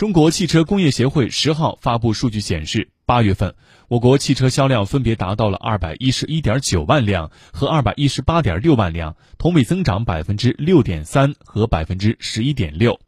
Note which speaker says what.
Speaker 1: 中国汽车工业协会十号发布数据显示八月份我国汽车销量分别达到了二百一十一点九万辆和二百一十八点六万辆同比增长百分之六点三和百分之十一点六。